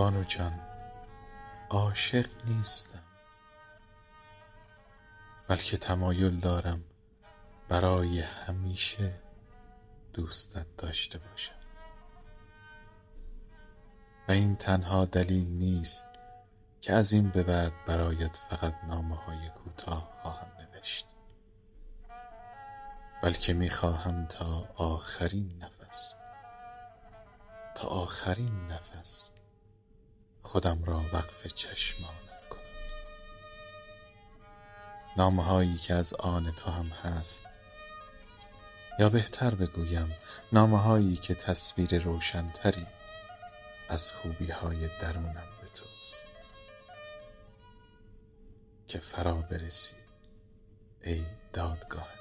بانو جان عاشق نیستم. بلکه تمایل دارم برای همیشه دوستت داشته باشم. و این تنها دلیل نیست که از این به بعد برایت فقط نامه های کوتاه خواهم نوشت. بلکه می خواهم تا آخرین نفس تا آخرین نفس خودم را وقف چشمانت کنم نامه هایی که از آن تو هم هست. یا بهتر بگویم نامه هایی که تصویر روشنتری از خوبی های درونم به توست. که فرا برسی ای دادگاه